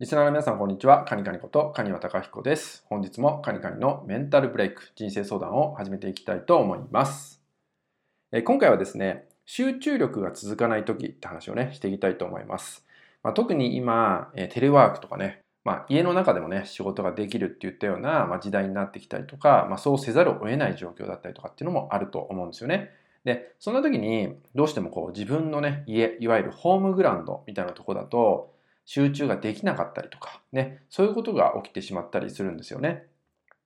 リスナーの皆さん、こんにちは。カニカニこと、カニワタカヒコです。本日もカニカニのメンタルブレイク、人生相談を始めていきたいと思います。え今回はですね、集中力が続かない時って話をね、していきたいと思います。まあ、特に今、えテレワークとかね、まあ、家の中でもね、仕事ができるっていったような、まあ、時代になってきたりとか、まあ、そうせざるを得ない状況だったりとかっていうのもあると思うんですよね。で、そんな時に、どうしてもこう自分のね、家、いわゆるホームグラウンドみたいなとこだと、集中ができなかったりとか、ね、そういうことが起きてしまったりするんですよね。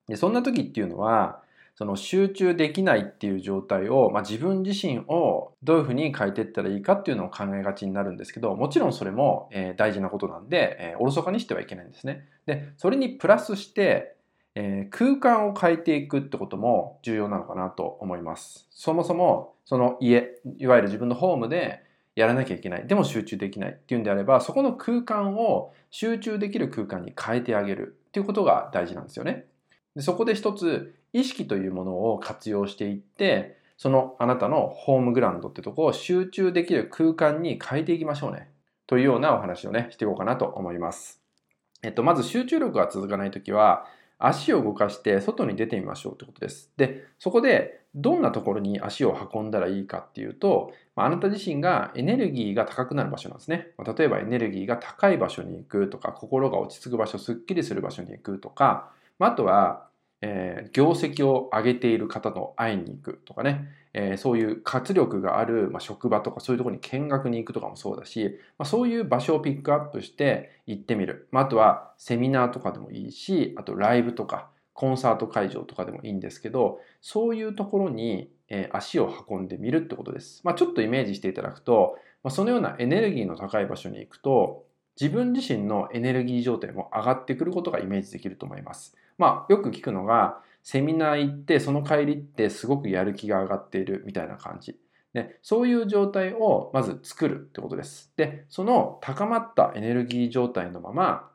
で、そんな時っていうのは、その集中できないっていう状態を、まあ、自分自身をどういうふうに変えていったらいいかっていうのを考えがちになるんですけど、もちろんそれも、えー大事なことなんで、えーおろそかにしてはいけないんですね。で、それにプラスして、えー空間を変えていくってことも重要なのかなと思います。そもそも、その家、いわゆる自分のホームでやらなきゃいけない。でも集中できないっていうんであれば、そこの空間を集中できる空間に変えてあげるっていうことが大事なんですよね。でそこで一つ、意識というものを活用していって、そのあなたのホームグラウンドってとこを集中できる空間に変えていきましょうね。というようなお話をね、していこうかなと思います。えっと、まず集中力が続かないときは、足を動かして外に出てみましょうってことです。で、そこでどんなところに足を運んだらいいかっていうと、まあなた自身がエネルギーが高くなる場所なんですね。ま例えばエネルギーが高い場所に行くとか、心が落ち着く場所、すっきりする場所に行くとか、まあとは、えー業績を上げている方と会いに行くとかね、えーそういう活力がある、まあ、職場とかそういうとこに見学に行くとかもそうだし、まあ、そういう場所をピックアップして行ってみる。まあ、あとはセミナーとかでもいいし、あとライブとかコンサート会場とかでもいいんですけど、そういうところに、えー足を運んでみるってことです。まあ、ちょっとイメージしていただくと、まあ、そのようなエネルギーの高い場所に行くと、自分自身のエネルギー状態も上がってくることがイメージできると思います。まあ、よく聞くのが、セミナー行って、その帰りってすごくやる気が上がっているみたいな感じ。で、そういう状態をまず作るってことです。で、その高まったエネルギー状態のまま、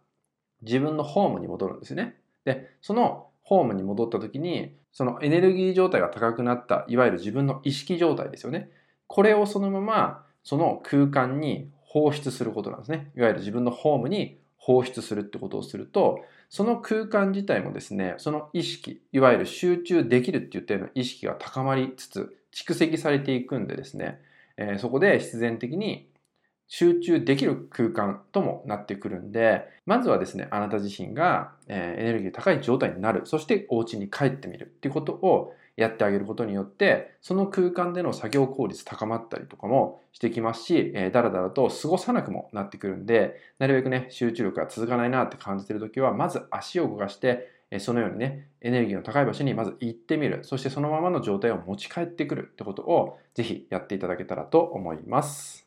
自分のホームに戻るんですね。で、そのホームに戻った時に、そのエネルギー状態が高くなった、いわゆる自分の意識状態ですよね。これをそのまま、その空間に放出することなんですね。いわゆる自分のホームに放出するってことをすると、その空間自体もですね、その意識、いわゆる集中できるって言ったような意識が高まりつつ、蓄積されていくんでですね、えーそこで必然的に集中できる空間ともなってくるんで、まずはですね、あなた自身が、えエネルギー高い状態になる、そしてお家に帰ってみるっていうことをやってあげることによって、その空間での作業効率高まったりとかもしてきますし、えーだらだらと過ごさなくもなってくるんで、なるべくね、集中力が続かないなって感じてるときは、まず足を動かして、そのようにね、エネルギーの高い場所にまず行ってみる。そしてそのままの状態を持ち帰ってくるってことを、ぜひやっていただけたらと思います。